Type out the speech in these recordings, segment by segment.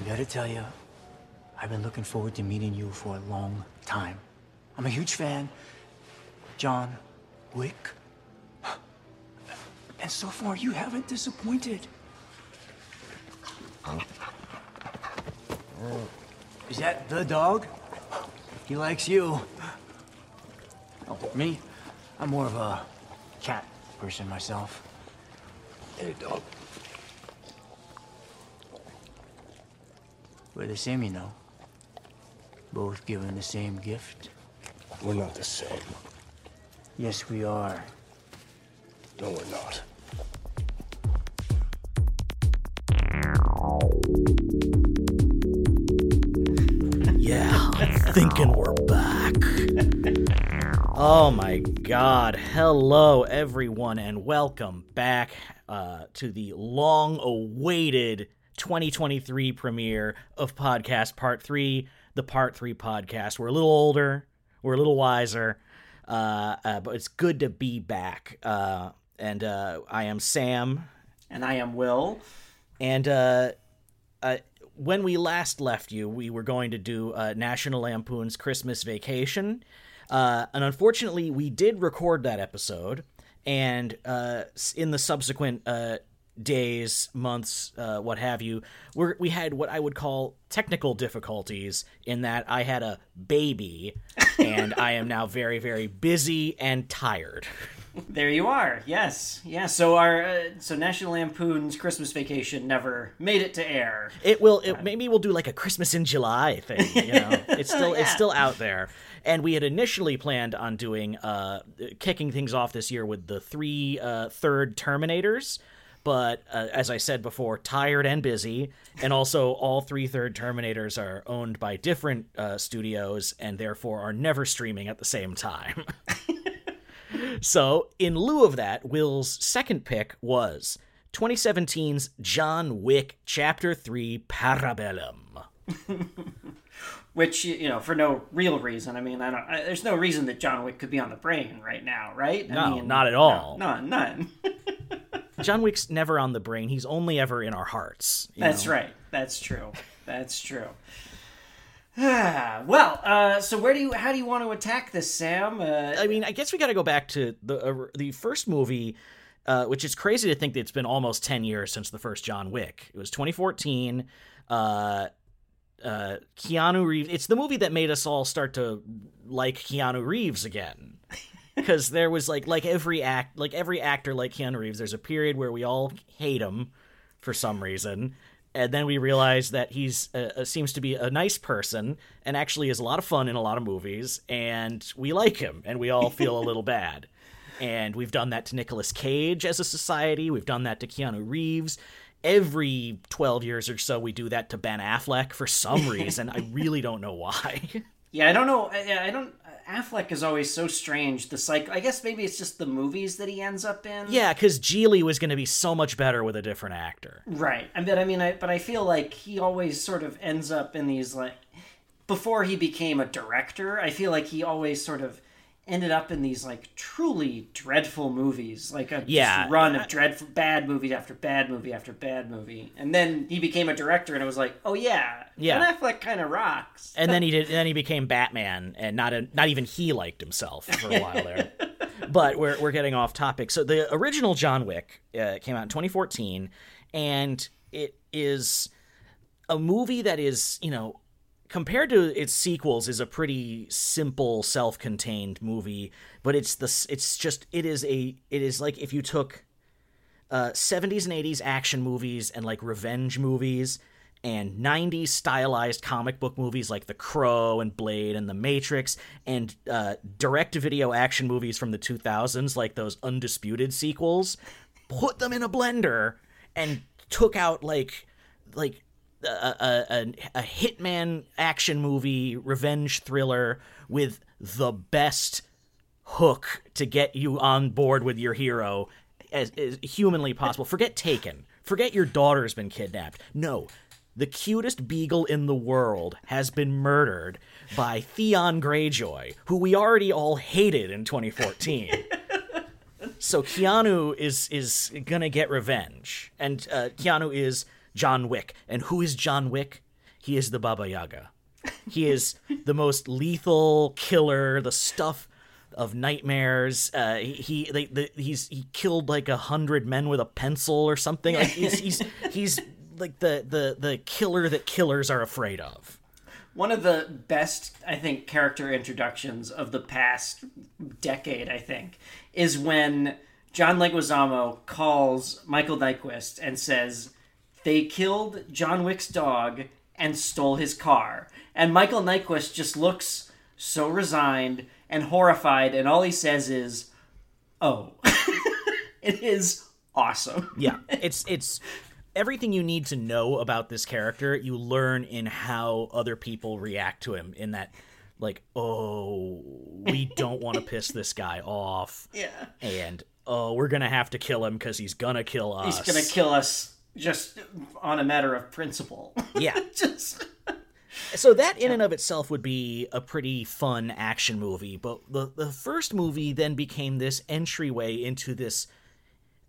I gotta tell you, I've been looking forward to meeting you for a long time. I'm a huge fan. John Wick. And so far, you haven't disappointed. Is that the dog? He likes you. Oh, me? I'm more of a cat person myself. Hey, dog. We're the same, you know. Both given the same gift. We're not the same. Yes, we are. No, we're not. Yeah, I'm thinking we're back. Oh my god. Hello, everyone, and welcome back uh, to the long awaited 2023 premiere of Podcast Part 3, the Part 3 podcast. We're a little older, we're a little wiser, uh, uh, but it's good to be back. Uh, and uh, I am Sam, And I am Will. and uh, uh, when we last left you, we were going to do uh, National Lampoon's Christmas Vacation. Uh, and unfortunately, we did record that episode. And uh, in the subsequent uh, days, months, uh, what have you, we're, we had what I would call technical difficulties in that I had a baby and I am now very, very busy and tired. There you are. Yes, yeah. So our uh, so National Lampoon's Christmas Vacation never made it to air. It will. It, maybe we'll do like a Christmas in July thing. You know, it's still it's still out there. And we had initially planned on doing uh, kicking things off this year with the three uh, third Terminators. But uh, as I said before, tired and busy, and also all three third Terminators are owned by different uh, studios and therefore are never streaming at the same time. So, in lieu of that, Will's second pick was 2017's John Wick Chapter 3 Parabellum. Which you know, for no real reason. I mean, I don't. I, there's no reason that John Wick could be on the brain right now, right? I No, mean, not at all. No, none. John Wick's never on the brain, he's only ever in our hearts. you That's know? right. That's true. That's true. well, uh, so where do you? How do you want to attack this, Sam? Uh, I mean, I guess we got to go back to the uh, the first movie, uh, which is crazy to think that it's been almost ten years since the first John Wick. It was 2014. Uh, uh, Keanu Reeves. It's the movie that made us all start to like Keanu Reeves again. Because there was like like every act like every actor like Keanu Reeves, there's a period where we all hate him for some reason, and then we realize that he's uh, uh, seems to be a nice person and actually is a lot of fun in a lot of movies, and we like him, and we all feel a little bad. And we've done that to Nicolas Cage as a society. We've done that to Keanu Reeves. Every 12 years or so, we do that to Ben Affleck for some reason. I really don't know why. Yeah, I don't know. I, I don't. Affleck is always so strange. The cycle. I guess maybe it's just the movies that he ends up in. yeah, because Gigli was going to be so much better with a different actor. Right. Mean, I mean, I, but I feel like he always sort of ends up in these like before he became a director. I feel like he always sort of ended up in these like truly dreadful movies, like a Yeah. run of dreadful bad movie after bad movie after bad movie, and then he became a director, and it was like, oh yeah, Yeah. Ben Affleck kind of rocks. And then he did. And then he became Batman, and not a, not even he liked himself for a while there. but we're we're getting off topic. So the original John Wick uh, came out in 2014, and it is a movie that is you know compared to its sequels is a pretty simple self-contained movie but it's the it's just it is a it is like if you took uh 70s and 80s action movies and like revenge movies and 90s stylized comic book movies like The Crow and Blade and The Matrix and uh, direct video action movies from the 2000s like those Undisputed sequels, put them in a blender and took out like like a, a, a, a hitman action movie revenge thriller with the best hook to get you on board with your hero as, as humanly possible. Forget Taken. Forget your daughter's been kidnapped. No. The cutest beagle in the world has been murdered by Theon Greyjoy, who we already all hated in 2014. so Keanu is is gonna get revenge, and uh, Keanu is John Wick. And who is John Wick? he is the Baba Yaga. He is the most lethal killer, the stuff of nightmares. Uh, he he they, the, he's he killed like a hundred men with a pencil or something. Like he's he's, he's like the, the the killer that killers are afraid of. One of the best, I think, character introductions of the past decade, I think, is when John Leguizamo calls Michael Nyqvist and says, They killed John Wick's dog and stole his car. And Michael Nyqvist just looks so resigned and horrified, and all he says is, Oh. it is awesome. Yeah, it's it's everything you need to know about this character. You learn in how other people react to him. In that, like, oh, we don't want to piss this guy off. Yeah. And oh, we're gonna have to kill him because he's gonna kill us. He's gonna kill us just on a matter of principle. Yeah. just so that in and of itself would be a pretty fun action movie but the the first movie then became this entryway into this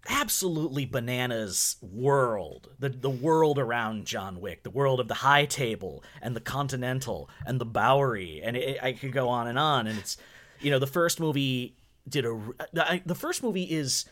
absolutely bananas world the the world around John Wick the world of the high table and the continental and the Bowery and it, I could go on and on and it's you know the first movie did a the, the first movie is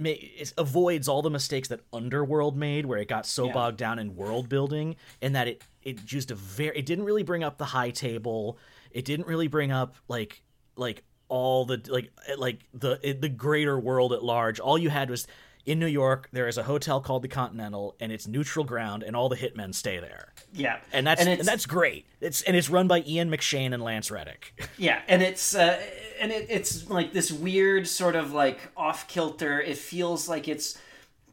it avoids all the mistakes that Underworld made, where it got so Yeah. bogged down in world building, and that it it used a very it didn't really bring up the high table. It didn't really bring up like like all the like like the the greater world at large. All you had was in New York. There is a hotel called the Continental, and it's neutral ground, and all the hitmen stay there, yeah. and that's and, it's, that's great. It's and it's run by Ian McShane and Lance Reddick. Yeah, and it's uh, and it, it's like this weird sort of like off kilter. It feels like it's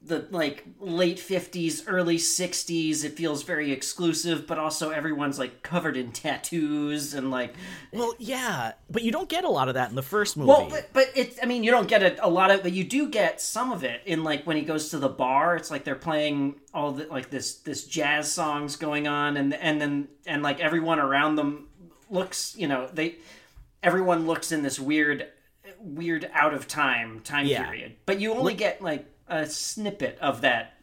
the like late fifties, early sixties. It feels very exclusive, but also everyone's like covered in tattoos and like. well, yeah, but you don't get a lot of that in the first movie. Well, but, but it's. I mean, you don't get a, a lot of, but you do get some of it in like when he goes to the bar. It's like they're playing all the like this this jazz songs going on, and and then and like everyone around them looks. You know, they everyone looks in this weird weird out of time time Yeah. period, but you only get like a snippet of that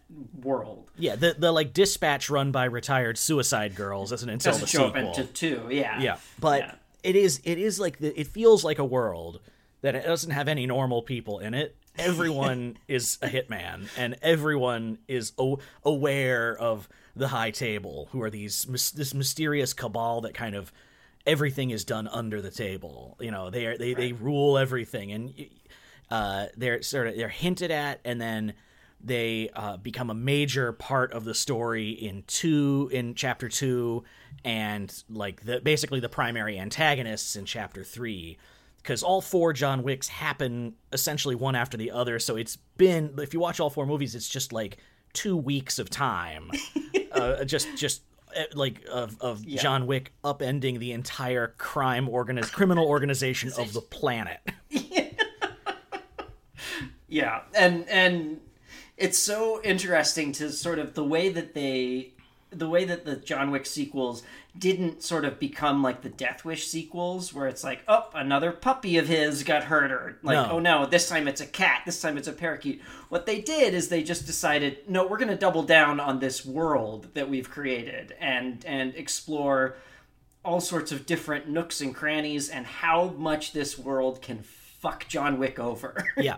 world. Yeah, the the like dispatch run by retired suicide girls doesn't until Doesn't the show sequel. up into two. Yeah, yeah, but Yeah. it is it is like the, it feels like a world that it doesn't have any normal people in it. Everyone is a hitman, and everyone is o- aware of the high table, who are these this mysterious cabal that kind of everything is done under the table. You know, they are they they rule everything, and uh, they're sort of they're hinted at, and then they uh, become a major part of the story in two in chapter two, and like the basically the primary antagonists in chapter three. Because all four John Wicks happen essentially one after the other, so it's been if you watch all four movies, it's just like two weeks of time, uh, just just uh, like of, of John Wick upending the entire crime organiz- criminal organization of the planet. Yeah, and and it's so interesting to sort of the way that they the way that the John Wick sequels didn't sort of become like the Death Wish sequels where it's like, oh, another puppy of his got hurt or like, No. oh no, this time it's a cat, this time it's a parakeet. What they did is they just decided, no, we're going to double down on this world that we've created and and explore all sorts of different nooks and crannies and how much this world can fuck John Wick over. yeah.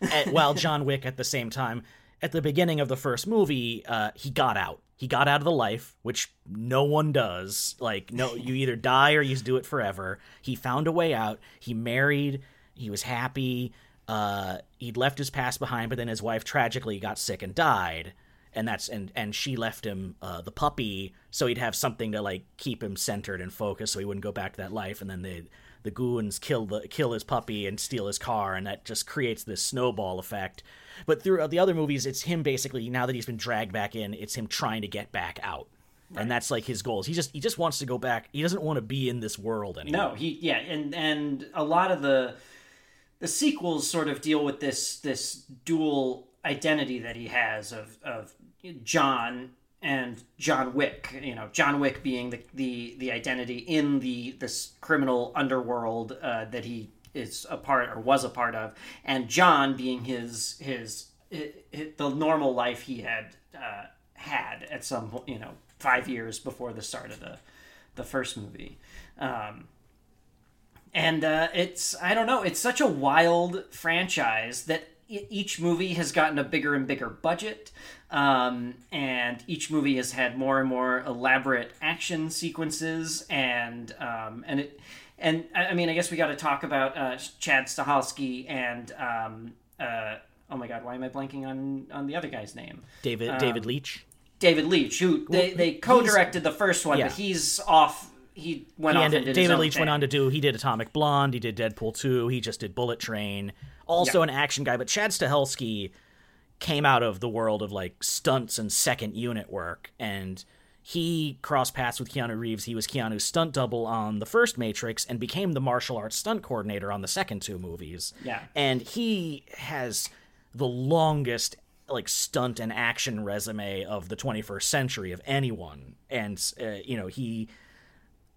And while John Wick at the same time, at the beginning of the first movie, uh, he got out. He got out of the life, which no one does. Like, no, you either die or you do it forever. He found a way out. He married. He was happy. Uh, he'd left his past behind, but then his wife tragically got sick and died. And that's and and she left him uh, the puppy, so he'd have something to like keep him centered and focused, so he wouldn't go back to that life. And then the the goons kill the kill his puppy and steal his car, and that just creates this snowball effect. But throughout the other movies, it's him basically now that he's been dragged back in, it's him trying to get back out, and that's like his goals. He just he just wants to go back. He doesn't want to be in this world anymore. No, he yeah, and and a lot of the the sequels sort of deal with this this dual identity that he has of of John and John Wick. You know, John Wick being the the the identity in the this criminal underworld uh, that he is a part or was a part of, and John being his his, hi- hi- the normal life he had uh, had at some you know, five years before the start of the the first movie. Um, and uh, it's I don't know, it's such a wild franchise that each movie has gotten a bigger and bigger budget, um, and each movie has had more and more elaborate action sequences, and um, and it and I mean I guess we got to talk about uh, Chad Stahelski and um, uh, oh my god, why am I blanking on on the other guy's name? David David Leitch. David Leitch, who they, they co-directed the first one, yeah. but he's off. He went He ended, and did his David Leitch thing. went on to do. He did Atomic Blonde. He did Deadpool two. He just did Bullet Train. Also Yeah. an action guy, but Chad Stahelski came out of the world of like stunts and second unit work, and he crossed paths with Keanu Reeves. He was Keanu's stunt double on the first Matrix, and became the martial arts stunt coordinator on the second two movies. Yeah. and he has the longest like stunt and action resume of the 21st century of anyone and uh, you know he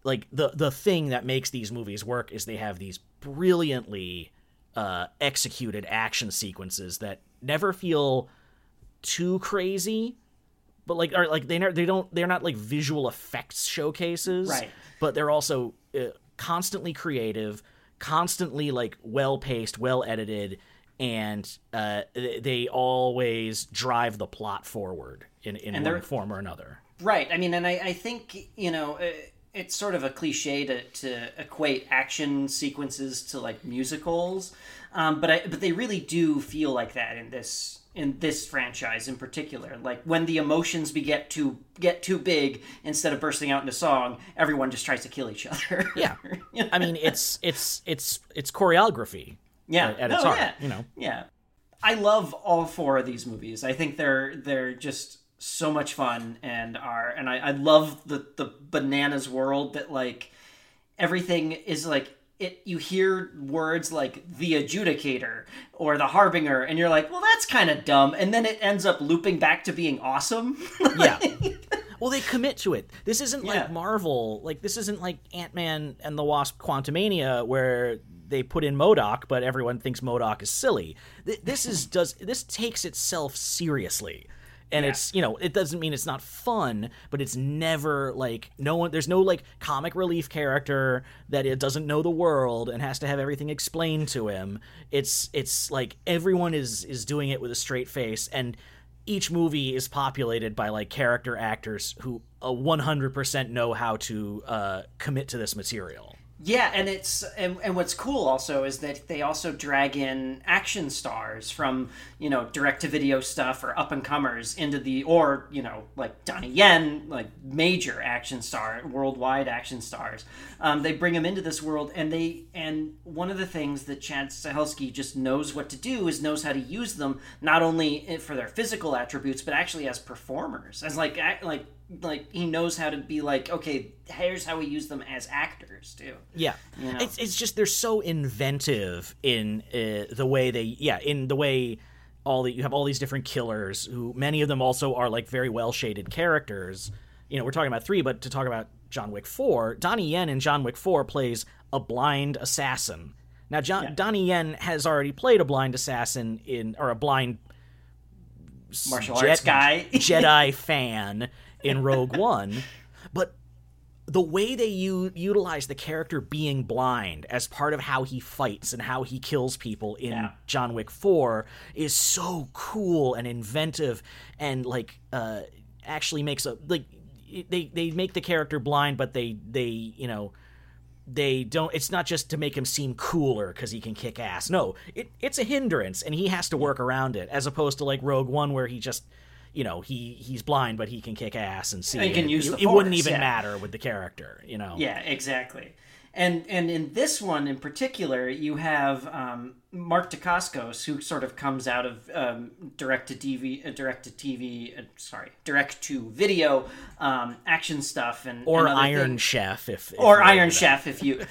like the the thing that makes these movies work is they have these brilliantly uh, executed action sequences that never feel too crazy but like are like they ne- they don't they're not like visual effects showcases Right. but they're also uh, constantly creative constantly like well paced well edited and uh, they they always drive the plot forward in, in And one form or another Right. I mean, and I, I think you know uh, it's sort of a cliche to, to equate action sequences to like musicals, um, but I, but they really do feel like that in this in this franchise in particular. Like when the emotions be get too get too big, instead of bursting out into song, everyone just tries to kill each other. Yeah, I mean it's it's it's it's choreography. yeah, at, at no, its heart. yeah. You know, Yeah. I love all four of these movies. I think they're they're just so much fun and are and I, I love the the bananas world that like everything is like it you hear words like the adjudicator or the harbinger and you're like, well that's kind of dumb and then it ends up looping back to being awesome. yeah. Well, they commit to it. This isn't Yeah. like Marvel. Like this isn't like Ant Man and the Wasp: Quantumania, where they put in MODOK, but everyone thinks MODOK is silly. This is does this takes itself seriously. And it's you know it doesn't mean it's not fun, but it's never like no one. There's no like comic relief character that it doesn't know the world and has to have everything explained to him. It's it's like everyone is is doing it with a straight face, and each movie is populated by like character actors who uh, 100% know how to uh, commit to this material. Yeah, and it's and, and what's cool also is that they also drag in action stars from you know direct to video stuff or up and comers into the or you know like Donnie Yen like major action star worldwide action stars. Um, they bring them into this world and they and one of the things that Chad Stahelski just knows what to do is knows how to use them not only for their physical attributes but actually as performers as like like like he knows how to be like okay here's how we use them as actors too Yeah, know? it's it's just they're so inventive in uh, the way they yeah in the way all the you have all these different killers who many of them also are like very well shaded characters. You know, we're talking about three, but to talk about John Wick four, Donnie Yen in John Wick four plays a blind assassin. Now, John, Donnie Yen has already played a blind assassin in or a blind martial Jet- arts guy Jedi fan in Rogue One, but the way they u- utilize the character being blind as part of how he fights and how he kills people in Yeah. John Wick 4 is so cool and inventive and like uh actually makes a like they they make the character blind but they they you know they don't it's not just to make him seem cooler because he can kick ass no it, it's a hindrance and he has to work around it as opposed to like rogue one where he just you know he he's blind but he can kick ass and see He can it. use it, it wouldn't even yeah. matter with the character you know yeah exactly and and in this one in particular you have um, mark dacascos who sort of comes out of um, direct to tv uh, direct to tv uh, sorry direct to video um, action stuff and or and iron things. chef if, if or Iron. Chef if you.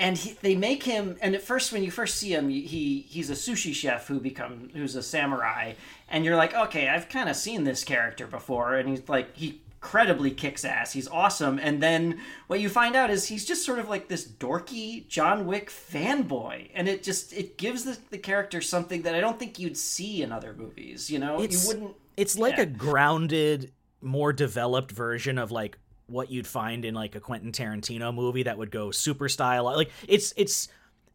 And he, they make him. And at first, when you first see him, he he's a sushi chef who become who's a samurai, and you're like, okay, I've kind of seen this character before, and he's like he incredibly kicks ass. He's awesome. And then what you find out is he's just sort of like this dorky John Wick fanboy, and it just it gives the, the character something that I don't think you'd see in other movies. You know, It's- you wouldn't. It's like Yeah. a grounded, more developed version of like what you'd find in like a Quentin Tarantino movie that would go super style. Like it's it's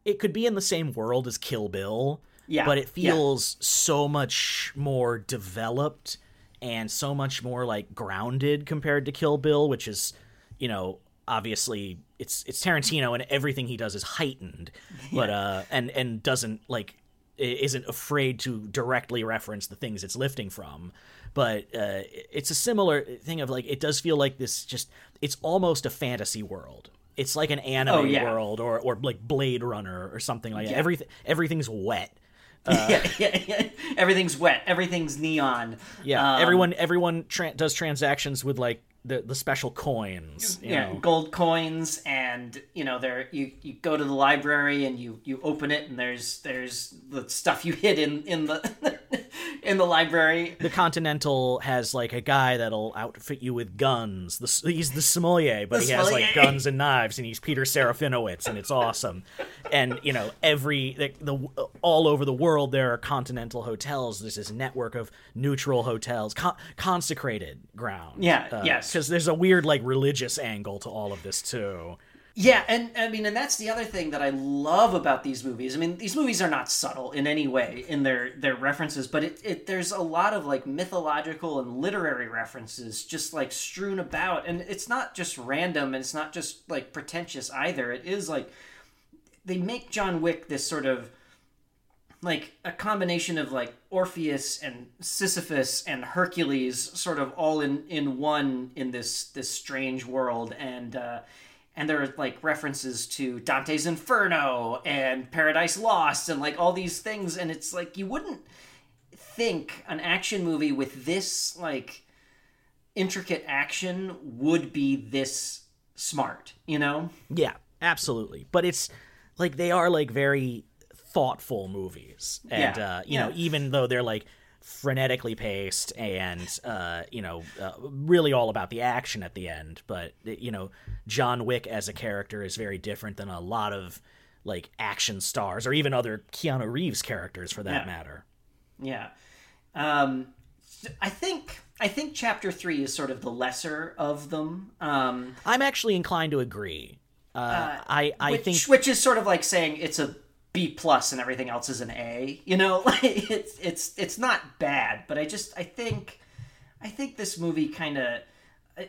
it could be in the same world as Kill Bill, Yeah, but it yeah. feels so much more developed and so much more like grounded compared to Kill Bill, which is, you know, obviously it's it's Tarantino and everything he does is heightened, but uh and and doesn't like isn't afraid to directly reference the things it's lifting from. But uh, it's a similar thing of like it does feel like this just it's almost a fantasy world. It's like an anime Oh, yeah. world or or like Blade Runner or something like that. Everything everything's wet. yeah, yeah, yeah. Everything's wet. Everything's neon. Yeah, Um, everyone everyone tra- does transactions with like the the special coins. You yeah, know? gold coins, and you know, there you you go to the library and you you open it, and there's there's the stuff you hid in in the in the library. the Continental has like a guy that'll outfit you with guns. The, he's the sommelier, but The he has like guns and knives, and he's Peter Serafinowicz, and it's awesome. And you know, every the, the all over the world there are Continental hotels. There's this network of neutral hotels, con- consecrated ground. Yeah, uh, yes. because there's a weird like religious angle to all of this too. Yeah, and I mean, and that's the other thing that I love about these movies. I mean, these movies are not subtle in any way in their their references, but it, it there's a lot of like mythological and literary references just like strewn about, and it's not just random, and it's not just like pretentious either. It is like they make John Wick this sort of like a combination of like Orpheus and Sisyphus and Hercules, sort of all in in one in this this strange world, and uh, and there are like references to Dante's Inferno and Paradise Lost and like all these things, and it's like you wouldn't think an action movie with this like intricate action would be this smart, you know? Yeah, absolutely. But it's like they are like very thoughtful movies, and Yeah, uh, you know, even though they're like frenetically paced and uh, you know, uh, really all about the action at the end. But you know, John Wick as a character is very different than a lot of like action stars or even other Keanu Reeves characters for that Yeah. matter. Yeah. Um, I think I think chapter three is sort of the lesser of them. Um, I'm actually inclined to agree. Uh, I I which, think which is sort of like saying it's a B plus and everything else is an A. You know, like it's it's it's not bad, but I just I think I think this movie kind of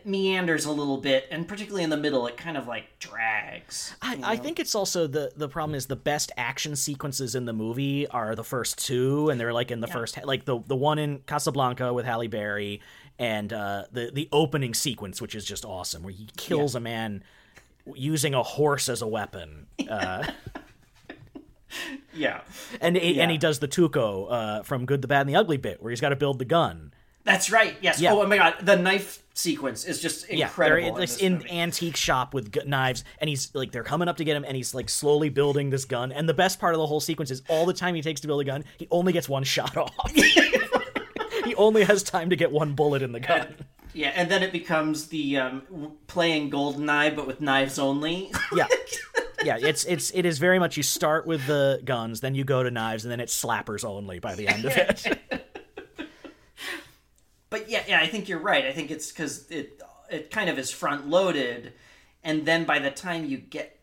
meanders a little bit, and particularly in the middle, it kind of like drags. I, I think it's also the the problem is the best action sequences in the movie are the first two, and they're like in the first like the the one in Casablanca with Halle Berry, and uh, the the opening sequence, which is just awesome, where he kills a man using a horse as a weapon, uh, Yeah, and and Yeah. he does the Tuco uh, from Good, the Bad, and the Ugly bit, where he's got to build the gun. that's right. Yes. Yeah. Oh my god, the knife sequence is just Yeah, incredible. they're in in antique shop with gu- knives, and he's like they're coming up to get him, and he's like slowly building this gun. And the best part of the whole sequence is all the time he takes to build a gun, he only gets one shot off. he only has time to get one bullet in the gun. Yeah, and then it becomes the um, playing Goldeneye, but with knives only. Yeah, yeah. It's it's it is very much you start with the guns, then you go to knives, and then it's slappers only by the end of it. but yeah, yeah, I think you're right. I think it's because it it kind of is front loaded, and then by the time you get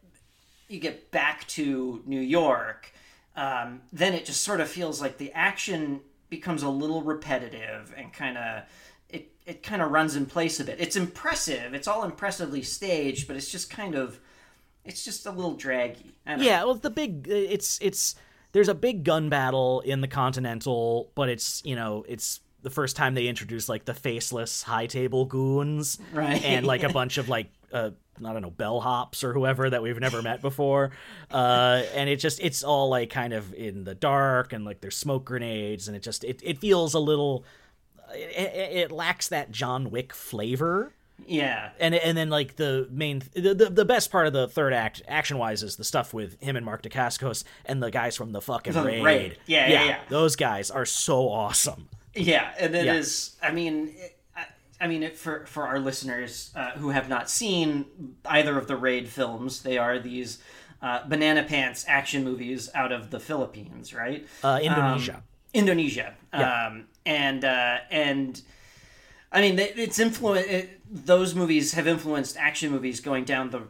you get back to New York, um, then it just sort of feels like the action becomes a little repetitive and kind of it it kind of runs in place a bit. It's impressive. It's all impressively staged, but it's just kind of it's just a little draggy. Don't know. Yeah, well, the big it's it's there's a big gun battle in the Continental, but it's you know it's the first time they introduce like the faceless high table goons, Right. And like a bunch of like uh, I don't know bellhops or whoever that we've never met before, uh, and it just it's all like kind of in the dark and like there's smoke grenades and it just it it feels a little. It, it, it lacks that John Wick flavor yeah. and and then like the main the, the, the best part of the third act action wise is the stuff with him and Mark Dacascos and the guys from the fucking From raid. Raid. Yeah, yeah, yeah. Those guys are so awesome. Yeah, and it is. Yeah. I mean, it, I, I mean, it, for for our listeners uh, who have not seen either of the Raid films, they are these uh, banana pants action movies out of the Philippines, right? Uh, Indonesia. Indonesia. Yeah. Um, and uh, and I mean it's influence. It, those movies have influenced action movies going down the,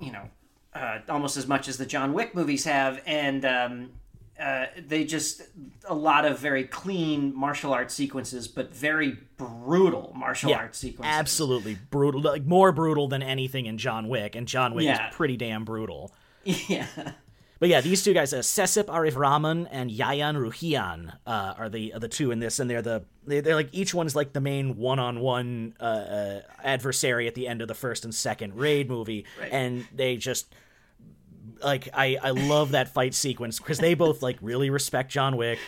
you know, uh, almost as much as the John Wick movies have, and um, uh, they just a lot of very clean martial arts sequences, but very brutal martial Yeah, arts sequences. absolutely brutal, like more brutal than anything in John Wick, and John Wick Yeah. is pretty damn brutal. Yeah. But yeah, these two guys, uh, Cecep Arif Rahman and Yayan Ruhian, uh, are the are the two in this, and they're the they, they're like each one's like the main one on one adversary at the end of the first and second raid movie, and they just like I I love that fight sequence because they both like really respect John Wick.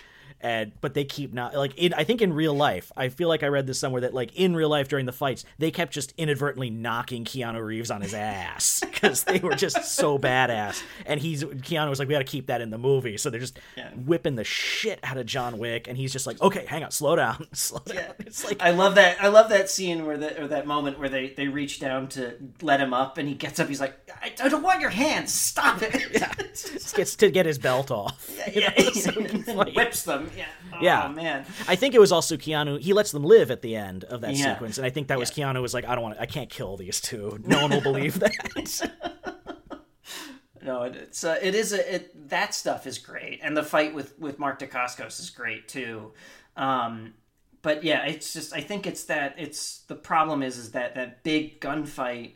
And, but they keep not like in I think in real life I feel like I read this somewhere that like in real life during the fights they kept just inadvertently knocking Keanu Reeves on his ass because they were just so badass and he's Keanu was like we got to keep that in the movie so they're just whipping the shit out of John Wick and he's just like okay hang on slow down slow down it's like I love that. I love that scene where the or that moment where they they reach down to let him up, and he gets up. He's like, "I, I don't want your hands. Stop it." Yeah, gets to get his belt off you know, so he can and fight. whips them. Yeah. Oh, Yeah. man. I think it was also Keanu. He lets them live at the end of that Yeah. sequence, and I think that was Keanu was like, "I don't want, I can't kill these two. No one will believe that." No, it, it's uh, it is a it, that stuff is great, and the fight with with Mark Dacascos is great too. Um, but yeah, it's just I think it's that it's the problem is is that that big gunfight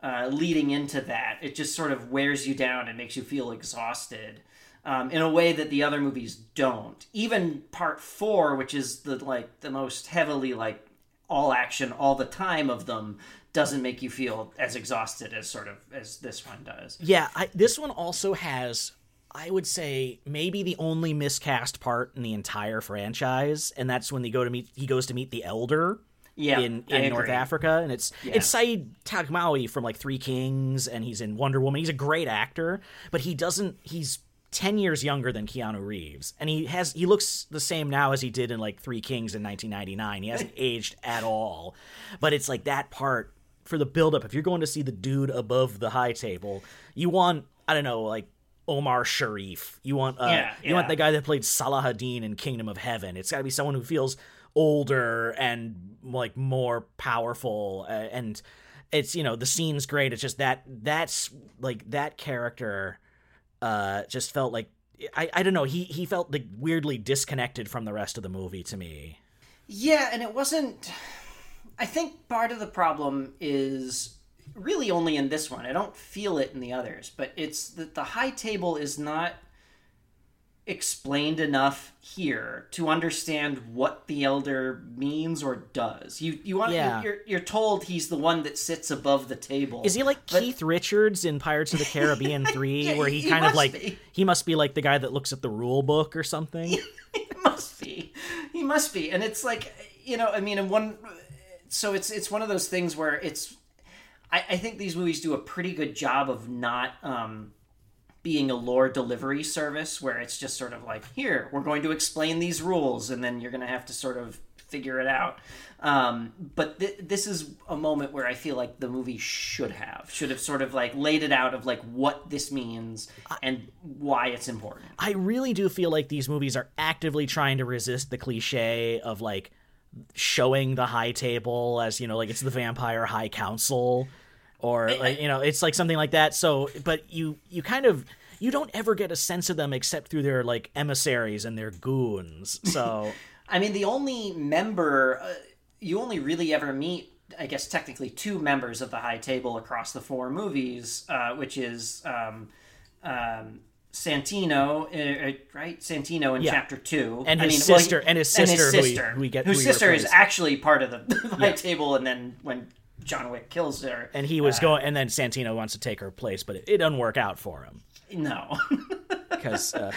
uh, leading into that it just sort of wears you down and makes you feel exhausted. Um, in a way that the other movies don't. Even part four, which is the like the most heavily like all action all the time of them, doesn't make you feel as exhausted as sort of as this one does. yeah, I, this one also has, I would say, maybe the only miscast part in the entire franchise, and that's when they go to meet. He goes to meet the Elder. Yeah, in, in North. Africa, and it's it's Saïd Taghmaoui from like Three Kings, and he's in Wonder Woman. He's a great actor, but he doesn't. He's ten years younger than Keanu Reeves, and he has he looks the same now as he did in like Three Kings in 1999. He hasn't aged at all, but it's like that part for the buildup. If you're going to see the dude above the high table, you want I don't know like. Omar Sharif. You want uh, Yeah, you want the guy that played Salahuddin in Kingdom of Heaven. It's got to be someone who feels older and like more powerful uh, and it's you know the scene's great it's just that that's like that character uh just felt like I, I don't know he he felt like weirdly disconnected from the rest of the movie to me Yeah, and it wasn't. I think part of the problem is really only in this one. I don't feel it in the others, but it's that the high table is not explained enough here to understand what the elder means or does. You you want Yeah. you're you're told he's the one that sits above the table. is he like But- Keith Richards in Pirates of the Caribbean 3 Yeah, where he, he kind of like be. he must be like the guy that looks at the rule book or something he must be he must be and it's like you know i mean in one so it's it's one of those things where it's i, I think these movies do a pretty good job of not um being a lore delivery service where it's just sort of like here we're going to explain these rules and then you're going to have to sort of figure it out. Um, but th- this is a moment where i feel like the movie should have should have sort of like laid it out of like what this means and why it's important. I really do feel like these movies are actively trying to resist the cliche of like showing the high table as you know like it's the vampire high council or like you know it's like something like that so but you you kind of you don't ever get a sense of them except through their like emissaries and their goons so I mean, the only member uh, you only really ever meet, I guess, technically two members of the High Table across the four movies, uh, which is um, um, Santino, uh, uh, right? Santino in Yeah. chapter two, And I his mean, well, sister- and his sister who he- who he get- whose who sister is actually part of the, the High Yeah. Table, and then when John Wick kills her, and he was going and then Santino wants to take her place but it, it doesn't work out for him no, because uh,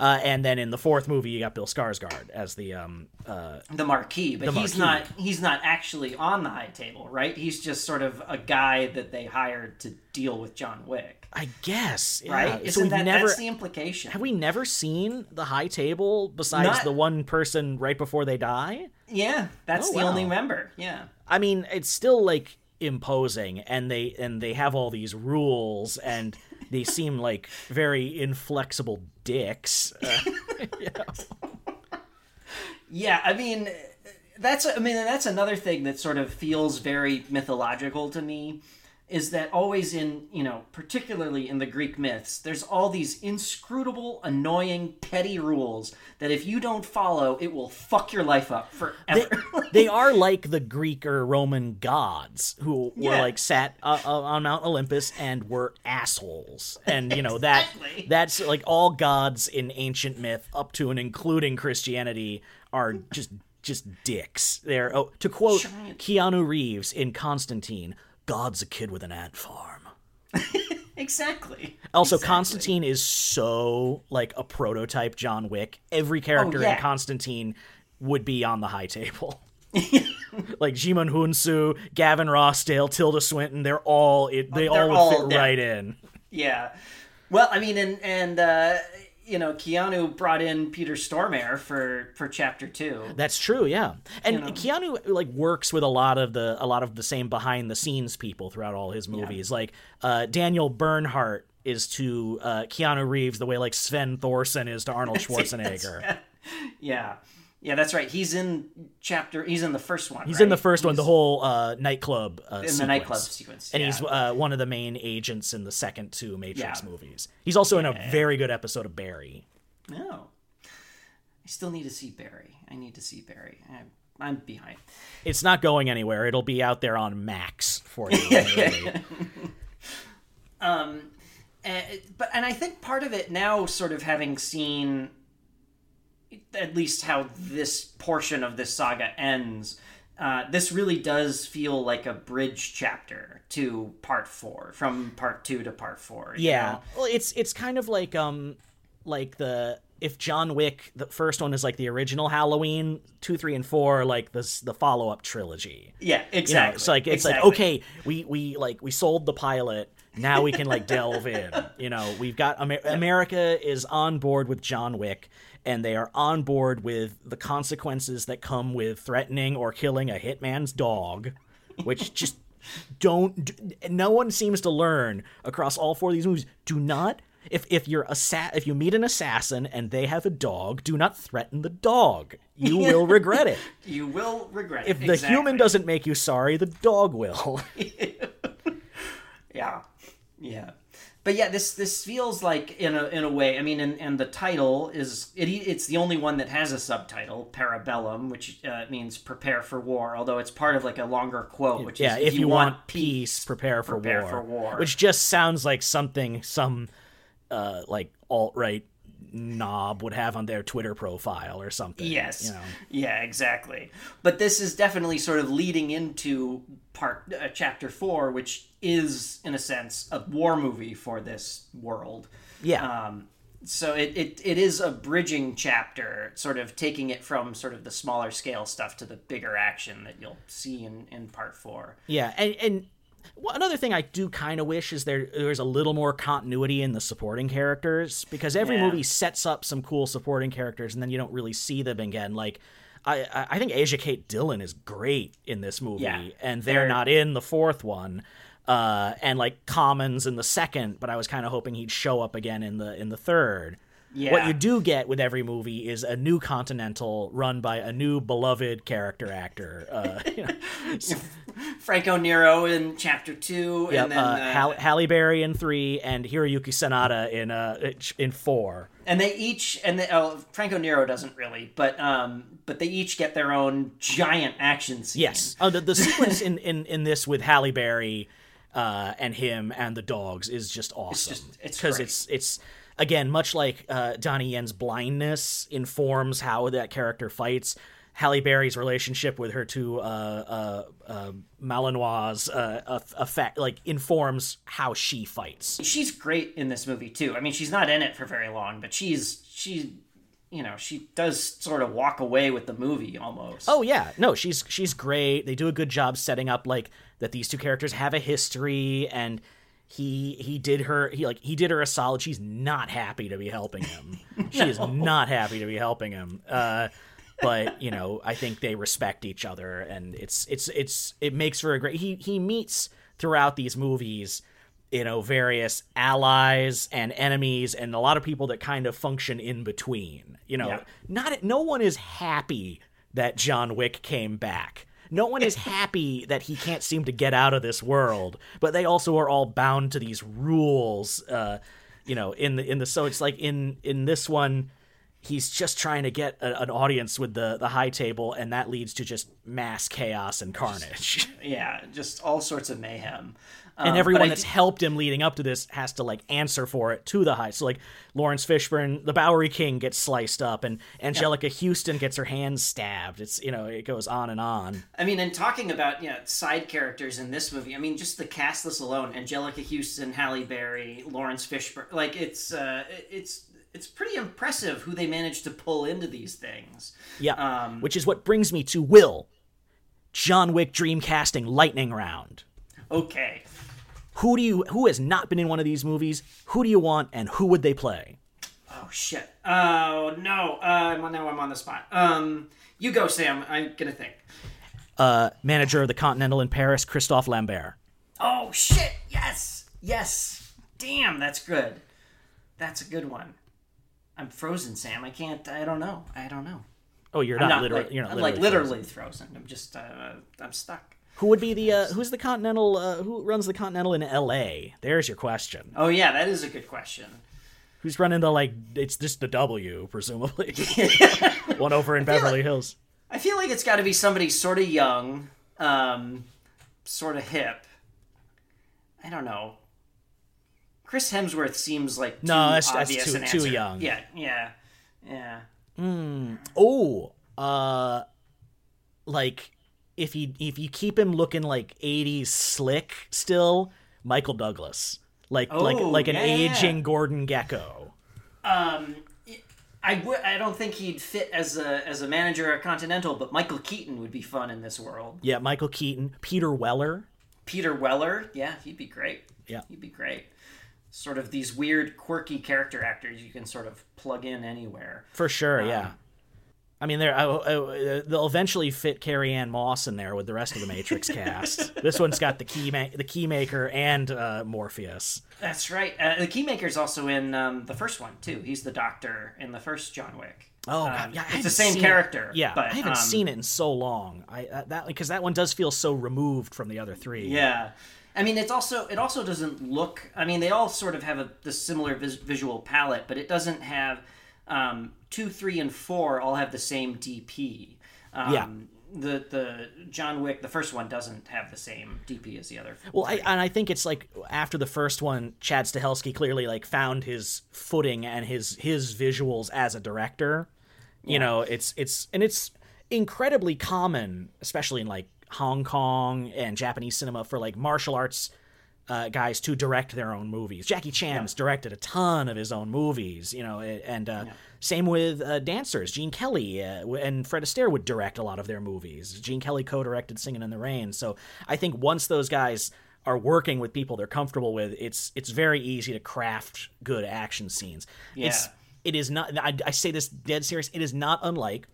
uh, and then in the fourth movie you got Bill Skarsgård as the um uh the Marquis, but The he's Marquis. not he's not actually on the High Table, right? He's just sort of a guy that they hired to deal with John Wick. I guess yeah. right? So Isn't we've that never that's the implication? have we never seen the high table besides Not- the one person right before they die? yeah, that's Oh, the wow. only member. Yeah, I mean, it's still like imposing, and they and they have all these rules, and they seem like very inflexible dicks. Uh, you know. Yeah, I mean, that's I mean that's another thing that sort of feels very mythological to me is that always in you know particularly in the greek myths there's all these inscrutable annoying petty rules that if you don't follow it will fuck your life up forever they are like the Greek or Roman gods who were Yeah. like sat uh, uh, on Mount Olympus and were assholes, and you know that Exactly. that's like all gods in ancient myth up to and including Christianity are just just dicks. They're oh, to quote Giant. Keanu Reeves in Constantine, "God's a kid with an ant farm." exactly Also, Exactly. Constantine is so like a prototype John Wick. Every character Oh, yeah. in Constantine would be on the high table. like Djimon Hounsou, Gavin Rossdale, Tilda Swinton, they're all it, they They're all fit right in. yeah well i mean and and uh you know keanu brought in peter stormare for for chapter two That's true, yeah. And know. Keanu like works with a lot of the a lot of the same behind the scenes people throughout all his movies. Like uh, Daniel Bernhardt is to uh, Keanu Reeves the way like Sven Thorsen is to Arnold Schwarzenegger. yeah yeah that's right he's in chapter he's in the first one He's in the right? first one, the whole uh, nightclub uh, in the nightclub sequence and yeah. he's uh, one of the main agents in the second two Matrix Yeah. movies. He's also in a very good episode of Barry. No. I still need to see Barry. I need to see Barry. I'm, I'm behind. It's not going anywhere. It'll be out there on Max for you. um, And, but and I think part of it now, sort of having seen at least how this portion of this saga ends, uh, this really does feel like a bridge chapter to part four, from part two to part four. you yeah. know? Well, it's it's kind of like um like the if John Wick the first one is like the original Halloween, 2, 3 and 4 like this the follow-up trilogy. yeah, You know, exactly. it's like it's exactly. like okay, we we like we sold the pilot. Now we can like delve in. You know, we've got Amer- America is on board with John Wick, and they are on board with the consequences that come with threatening or killing a hitman's dog, which just don't. No one seems to learn across all four of these movies. Do not. If, if you're assa- if you meet an assassin and they have a dog, do not threaten the dog. You will regret it. You will regret If it. If the Exactly. human doesn't make you sorry, the dog will. Yeah, yeah, but yeah, this this feels like in a in a way. I mean, and, and the title is it, it's the only one that has a subtitle, Parabellum, which uh, means prepare for war. Although it's part of like a longer quote, which yeah, is if, you, want, peace, prepare for prepare war. for war. Which just sounds like something some uh like alt right knob would have on their Twitter profile or something. Yes. You know. Yeah, exactly. But this is definitely sort of leading into part uh, chapter 4 which is in a sense a war movie for this world. Yeah. Um so it, it, it is a bridging chapter, sort of taking it from sort of the smaller scale stuff to the bigger action that you'll see in, in part four. Yeah, and and well, another thing I do kind of wish is there there's a little more continuity in the supporting characters because every Yeah. movie sets up some cool supporting characters and then you don't really see them again. Like I I- I think Asia Kate Dillon is great in this movie, Yeah. and they're, They're- not in the fourth one. Uh, and like Commons in the second, but I was kind of hoping he'd show up again in the in the third. Yeah. What you do get with every movie is a new Continental run by a new beloved character actor. Uh, you know, Franco Nero in chapter two, Yep, and then uh, uh, Hal- Halle Berry in three and Hiroyuki Sanada in uh in four. and they each and they, oh, Franco Nero doesn't really, but um, but they each get their own giant action scene. Yes, oh, the, the sequence in, in in this with Halle Berry uh, and him and the dogs is just awesome. it's because great. it's it's again much like uh, Donnie Yen's blindness informs how that character fights. Halle Berry's relationship with her two uh, uh, uh, Malinois uh, aff- affect like informs how she fights. she's great in this movie too. I mean, she's not in it for very long, but she's she, you know, she does sort of walk away with the movie almost. Oh yeah, no, she's she's great. They do a good job setting up like that these two characters have a history and he he did her he like he did her a solid. She's not happy to be helping him. She is not happy to be helping him. Uh but you know, I think they respect each other and it's it's it's it makes for a great he he meets throughout these movies you know various allies and enemies and a lot of people that kind of function in between you know Yeah. not no one is happy that John Wick came back no one is happy that he can't seem to get out of this world but they also are all bound to these rules uh you know in the in the so it's like in in this one he's just trying to get a, an audience with the the high table and that leads to just mass chaos and carnage Yeah, just all sorts of mayhem. And Um, but everyone that's d- helped him leading up to this has to like answer for it to the high. So like Laurence Fishburne, the Bowery King gets sliced up, and Anjelica Huston gets her hands stabbed. It's you know it goes on and on. I mean, and talking about you know, side characters in this movie, I mean, just the cast list alone: Anjelica Huston, Halle Berry, Laurence Fishburne. Like, it's uh, it's it's pretty impressive who they managed to pull into these things. Yeah, Um, which is what brings me to Will. John Wick Dreamcasting lightning round. Okay, Who do you who has not been in one of these movies? Who do you want, and who would they play? Oh shit. Oh no. Uh, now I'm on the spot. Um, you go, Sam. I'm gonna think. Uh, manager of the Continental in Paris, Christophe Lambert. Oh shit. Yes. Yes. Damn, that's good. That's a good one. I'm frozen, Sam. I can't. I don't know. I don't know. Oh, you're not, not literally. like, you're not I'm literally. like frozen. literally frozen. I'm just. Uh, I'm stuck. Who would be the uh, who's the Continental? Uh, who runs the Continental in L.A.? There's your question. Oh yeah, that is a good question. Who's running the like? It's just the W, presumably. One over in Beverly Hills. I feel like it's got to be somebody sort of young, um, sort of hip. I don't know. Chris Hemsworth seems like too No, that's- that's obvious too- too young. Yeah, yeah, yeah. Hmm. Oh, uh, like if you if you keep him looking like '80s slick still, Michael Douglas, like like Oh, like an yeah, yeah. aging Gordon Gekko. Um, I would. I don't think he'd fit as a as a manager at Continental, but Michael Keaton would be fun in this world. Yeah, Michael Keaton, Peter Weller. Peter Weller, yeah, he'd be great. Yeah. he'd be great. Sort of these weird, quirky character actors you can sort of plug in anywhere. For sure, um, yeah. I mean, they're, uh, they'll eventually fit Carrie-Anne Moss in there with the rest of the Matrix cast. This one's got the key ma- the keymaker and uh, Morpheus. That's right. Uh, the Keymaker's also in um, the first one too. He's the Doctor in the first John Wick. Oh, Um, God, yeah, it's the same character. Yeah, but, I haven't um, seen it in so long. I uh, that because that one does feel so removed from the other three. Yeah, I mean, it's also it also doesn't look. I mean, they all sort of have a the similar vis- visual palette, but it doesn't have um, two, three, and four all have the same DP. Um, Yeah. The the John Wick the first one doesn't have the same DP as the other. Well, I, and I think it's like after the first one, Chad Stahelski clearly like found his footing and his his visuals as a director. You know, it's it's and it's incredibly common, especially in like Hong Kong and Japanese cinema, for like martial arts uh, guys to direct their own movies. Jackie Chan's directed a ton of his own movies, you know, and uh, same with uh, dancers. Gene Kelly uh, and Fred Astaire would direct a lot of their movies. Gene Kelly co-directed Singing in the Rain. So I think once those guys are working with people they're comfortable with, it's it's very easy to craft good action scenes. It's it is not. I, I say this dead serious. It is not unlike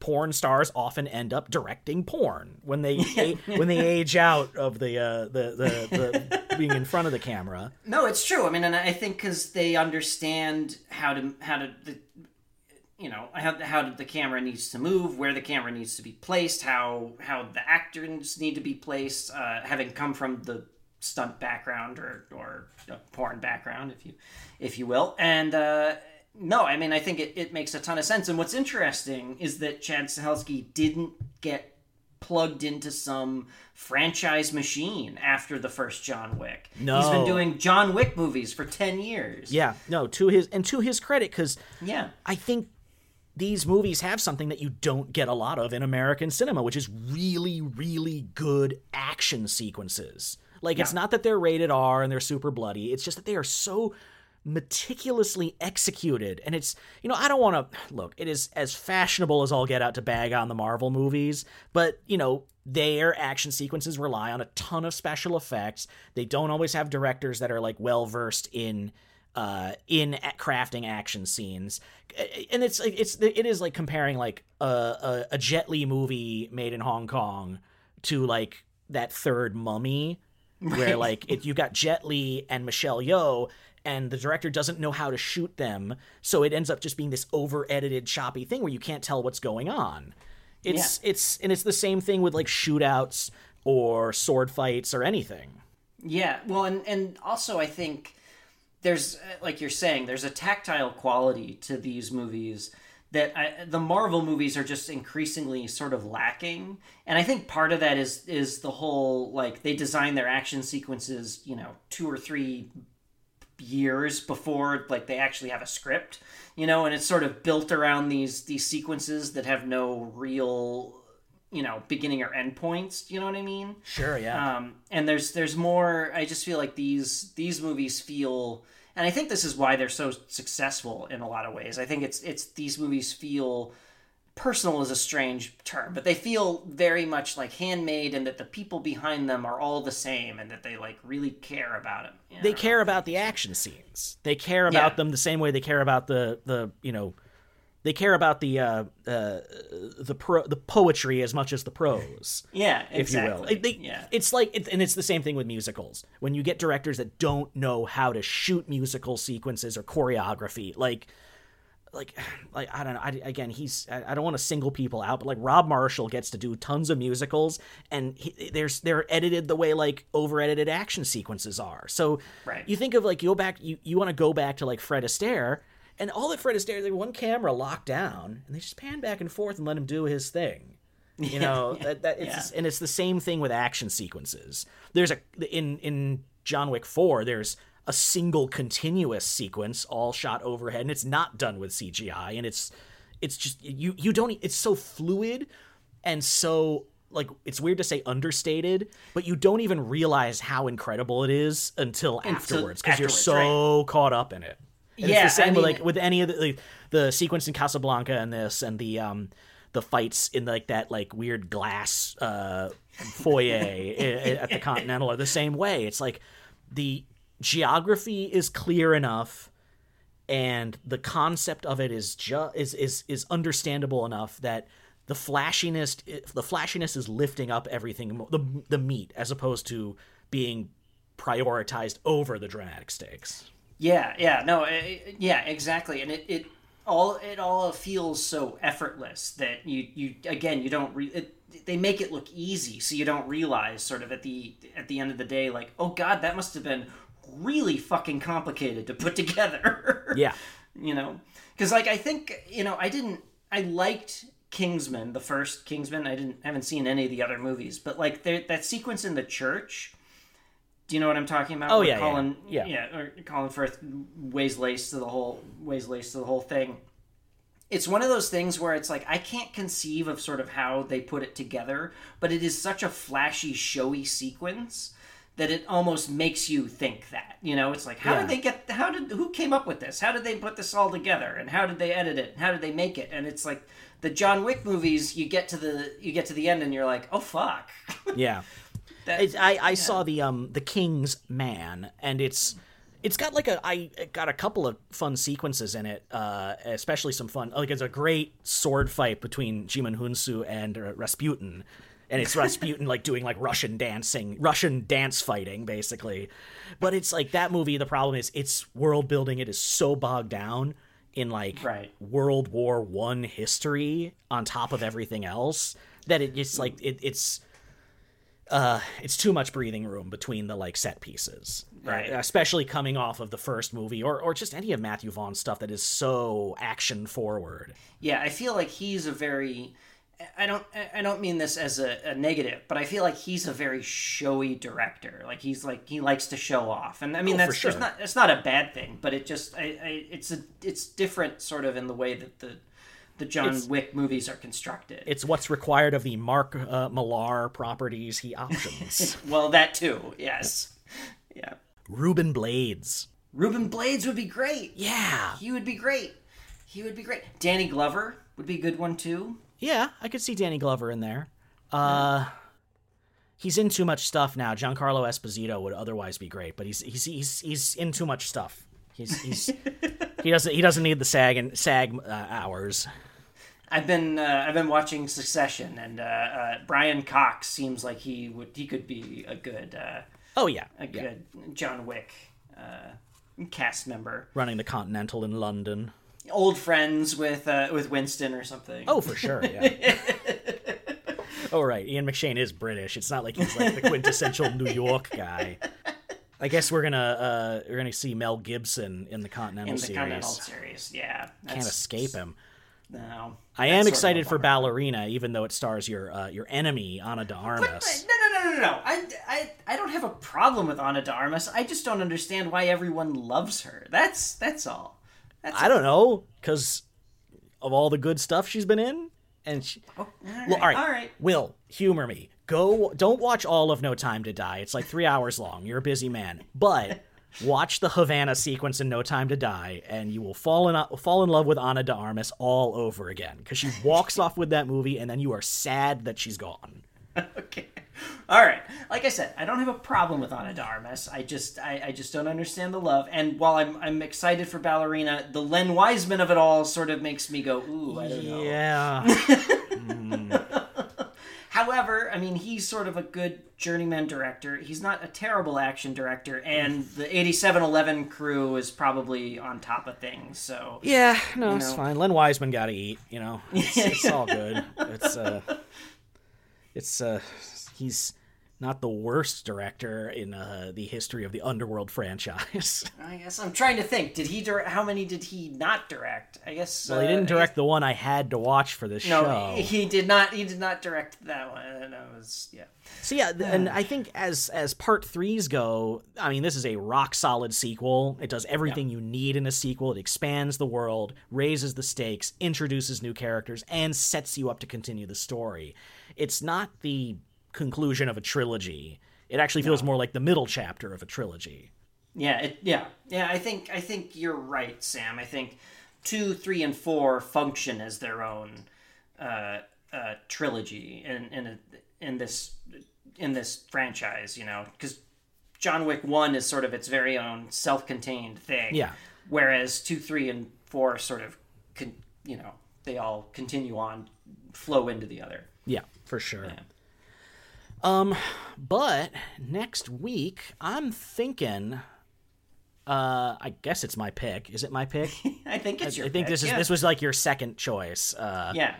porn stars often end up directing porn when they when they age out of the uh, the, the, the being in front of the camera. No, it's true. I mean, and I think because they understand how to how to the, you know how how the camera needs to move, where the camera needs to be placed, how how the actors need to be placed, uh, having come from the stunt background or or porn background, if you if you will, and. Uh, no, I mean I think it, it makes a ton of sense. And what's interesting is that Chad Stahelski didn't get plugged into some franchise machine after the first John Wick. No. He's been doing John Wick movies for 10 years. Yeah, no, to his and to his credit, because Yeah. I think these movies have something that you don't get a lot of in American cinema, which is really, really good action sequences. Like, it's not that they're rated R and they're super bloody, it's just that they are so meticulously executed. And it's, you know, I don't want to look, it is as fashionable as I'll get out to bag on the Marvel movies, but, you know, their action sequences rely on a ton of special effects. They don't always have directors that are like well versed in uh, in crafting action scenes, and it's it's it is like comparing like a, a a Jet Li movie made in Hong Kong to like that third Mummy. where like it, you got Jet Li and Michelle Yeoh. And the director doesn't know how to shoot them, so it ends up just being this over-edited, choppy thing where you can't tell what's going on. It's it's and it's the same thing with like shootouts or sword fights or anything. Yeah, well, and and also I think there's uh, like you're saying there's a tactile quality to these movies that I, the Marvel movies are just increasingly sort of lacking, and I think part of that is is the whole like they design their action sequences, you know, two or three years before like they actually have a script, you know, and it's sort of built around these these sequences that have no real you know beginning or end points you know what i mean Sure, yeah. um, and there's there's more i just feel like these these movies feel and i think this is why they're so successful in a lot of ways i think it's it's these movies feel personal is a strange term but they feel very much like handmade and that the people behind them are all the same and that they like really care about them you they care about the action scenes. They care about Yeah. them the same way they care about the the you know they care about the uh, uh, the pro, the poetry as much as the prose. yeah if exactly you will. They- yeah It's like, it, and it's the same thing with musicals. When you get directors that don't know how to shoot musical sequences or choreography, like, like, like I don't know. I, again, he's I, I don't want to single people out, but like Rob Marshall gets to do tons of musicals, and he, there's they're edited the way like over edited action sequences are. So Right. you think of like you go back, you you want to go back to like Fred Astaire. And all that Fred Astaire, they one camera locked down, and they just pan back and forth and let him do his thing. You know that, that it's yeah. and it's the same thing with action sequences. There's a in in John Wick Four. There's a single continuous sequence, all shot overhead, and it's not done with CGI, and it's it's just you you don't. It's so fluid and so like it's weird to say understated, but you don't even realize how incredible it is until, afterwards because you're so caught up in it. And Yeah, it's the same I with mean- like with any of the, the the sequence in Casablanca and this and the um the fights in like that like weird glass uh foyer i- i- at the Continental are the same way. It's like the geography is clear enough and the concept of it is just is is is understandable enough that the flashiness the flashiness is lifting up everything the the meat as opposed to being prioritized over the dramatic stakes. Yeah, yeah, no, eh, eh, yeah, exactly, and it, it all it all feels so effortless that you you again you don't re- it, they make it look easy, so you don't realize sort of at the at the end of the day like oh god that must have been really fucking complicated to put together. Yeah. you know, because like I think you know I didn't I liked Kingsman the first Kingsman I didn't haven't seen any of the other movies, but like that sequence in the church. Do you know what I'm talking about? Oh, Where yeah, yeah, Colin, yeah. yeah, or Colin Firth weighs lace to the whole weighs lace to the whole thing. It's one of those things where it's like I can't conceive of sort of how they put it together, but it is such a flashy, showy sequence that it almost makes you think that. You know, it's like how Yeah. did they get? How did who came up with this? How did they put this all together? And how did they edit it? And how did they make it? And it's like the John Wick movies. You get to the you get to the end and you're like, oh fuck. Yeah. That- I I saw the um the King's Man and it's it's got like a I it got a couple of fun sequences in it, uh, especially some fun like it's a great sword fight between Djimon Hounsou and uh, Rasputin. And it's Rasputin like doing like Russian dancing, Russian dance fighting, basically. But it's like that movie. The problem is its world building. It is so bogged down in like Right. World War One history on top of everything else that it just like it, it's uh it's too much breathing room between the like set pieces Right. Uh, especially coming off of the first movie or or just any of matthew vaughn's stuff that is so action forward Yeah, I feel like he's a very I don't I don't mean this as a, a negative, but I feel like he's a very showy director. Like he's like he likes to show off, and I mean Oh, that's sure. not it's not a bad thing, but it just I, I it's a it's different sort of in the way that the the John It's- Wick movies are constructed. it's what's required of the mark uh, millar properties he options well, that too, yes, yeah. ruben blades Ruben Blades would be great. yeah He would be great. He would be great. Danny Glover would be a good one too. Yeah i could see danny glover in there uh he's in too much stuff now giancarlo esposito would otherwise be great but he's he's he's, he's in too much stuff he's he's he doesn't he doesn't need the sag and sag uh, hours I've been uh, I've been watching Succession, and uh, uh, Brian Cox seems like he would he could be a good uh, Oh yeah, a yeah. good John Wick uh, cast member. running the Continental in London. Old friends with uh, with Winston or something. Oh, for sure. Yeah. oh, right. Ian McShane is British. It's not like he's like the quintessential New York guy. I guess we're gonna uh, we're gonna see Mel Gibson in the Continental in the series. Continental series, yeah, Can't escape him. No, I am sort of a excited for. Ballerina, even though it stars your uh, your enemy Ana de No, Armas. no, no, no, no. I, I, I don't have a problem with Ana de Armas. I just don't understand why everyone loves her. That's that's all. That's I don't know, because of all the good stuff she's been in, and she, oh, all right. Well, all right. all right. Will, humor me. Go. Don't watch all of No Time to Die. It's like three hours long. You're a busy man, but watch the Havana sequence in No Time to Die, and you will fall in fall in love with Ana de Armas all over again because she walks off with that movie, and then you are sad that she's gone. Okay. All right. Like I said, I don't have a problem with Ana de Armas. I just I, I just don't understand the love. And while I'm I'm excited for Ballerina, the Len Wiseman of it all sort of makes me go, ooh, I don't know. Yeah. However, I mean, he's sort of a good journeyman director. He's not a terrible action director, and the 87Eleven crew is probably on top of things. So Yeah, no, it's know. fine. Len Wiseman got to eat. You know, it's, it's all good. It's uh, it's uh, he's not the worst director in uh, the history of the Underworld franchise. I guess I'm trying to think. Did he direct? How many did he not direct? I guess. well, he uh, didn't I direct the one I had to watch for this guess- No, show. he did not. He did not direct that one. And I was yeah. So yeah, and I think as as part threes go, I mean, this is a rock solid sequel. It does everything you need in a sequel. It expands the world, raises the stakes, introduces new characters, and sets you up to continue the story. It's not the conclusion of a trilogy. It actually feels more like the middle chapter of a trilogy. Yeah, it, yeah, yeah. I think I think you're right, Sam. I think two, three, and four function as their own uh, uh, trilogy in in a, in this in this franchise. You know, because John Wick one is sort of its very own self-contained thing. Yeah. Whereas two, three, and four sort of, con- you know, they all continue on, flow into the other. Yeah, for sure. Um, but next week I'm thinking. Uh, I guess it's my pick. Is it my pick? I think it's your. I think pick, this is yeah. this was like your second choice. Uh, Yeah,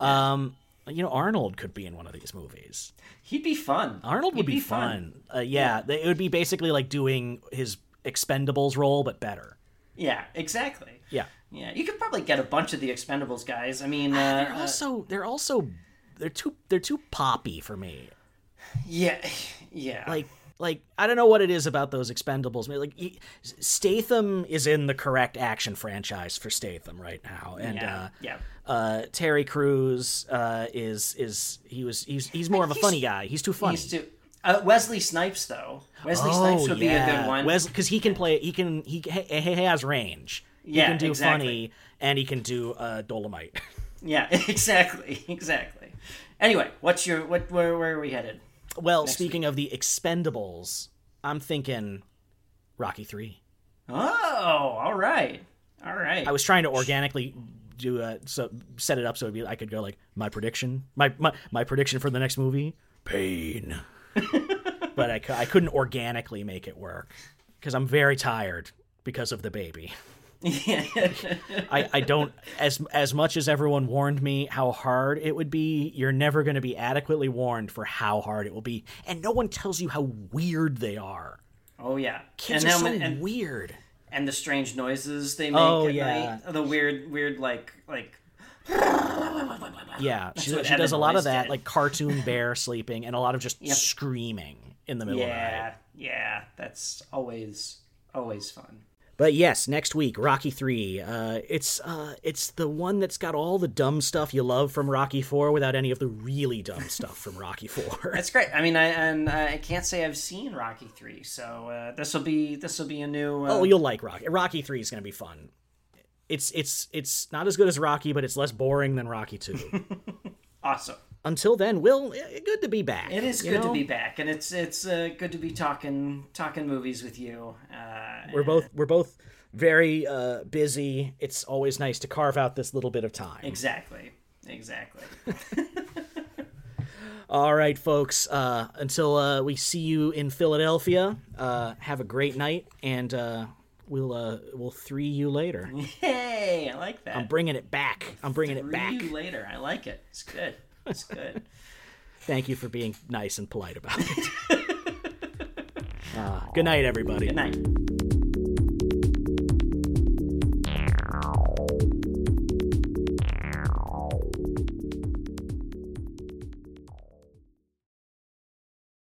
um, you know, Arnold could be in one of these movies. he'd be fun. Arnold would He'd be, fun. Uh, yeah, they- it would be basically like doing his Expendables role, but better. Yeah, exactly. Yeah. Yeah, you could probably get a bunch of the Expendables guys. I mean, They're uh, uh, also they're also they're too they're too poppy for me. Yeah, yeah, Like like I don't know what it is about those Expendables. I mean, Like Statham is in the correct action franchise for Statham right now, and yeah, uh, yeah. uh, Terry Crews uh, is is he was he's he's more of a He's- funny guy. He's too funny. He's too. Uh, Wesley Snipes, though. Wesley Snipes would be a good one. because he can play. He can. He, he he has range. He Yeah, can do exactly. funny, and he can do uh, Dolomite. Yeah, exactly, exactly. Anyway, what's your what? Where, where are we headed? Well, speaking of the Expendables, I'm thinking Rocky Three. Oh, all right, all right. I was trying to organically do uh, so set it up so it'd be, I could go like my prediction, my my, my prediction for the next movie, pain. but I, I couldn't organically make it work because I'm very tired because of the baby. I, I don't as as much as everyone warned me how hard it would be, you're never going to be adequately warned for how hard it will be, and no one tells you how weird they are. oh yeah, Kids and are so and, weird. and the strange noises they make Oh, at yeah. night. The weird, weird like like Yeah, she, she does a lot of that, did. like cartoon bear sleeping, and a lot of just screaming in the middle of the night. yeah, yeah. That's always always fun. But yes, next week, Rocky Three. Uh, it's uh, it's the one that's got all the dumb stuff you love from Rocky Four without any of the really dumb stuff from Rocky Four. That's great. I mean, I and I can't say I've seen Rocky three, so uh, this will be this will be a new. Uh, Oh, you'll like Rocky. Rocky Three is going to be fun. It's it's it's not as good as Rocky, but it's less boring than Rocky Two. awesome until then, Will, eh, eh, good to be back. It is good know? to be back, and it's it's uh, good to be talking talking movies with you. Uh, we're both we're both very uh, busy. It's always nice to carve out this little bit of time. Exactly, exactly. All right, folks. Uh, until uh, we see you in Philadelphia, uh, have a great night, and we'll we'll three you later. Hey, I like that. I'm bringing it back. I'm bringing three it back. You later. I like it. It's good was good. Thank you for being nice and polite about it. uh, good night, everybody. Good night.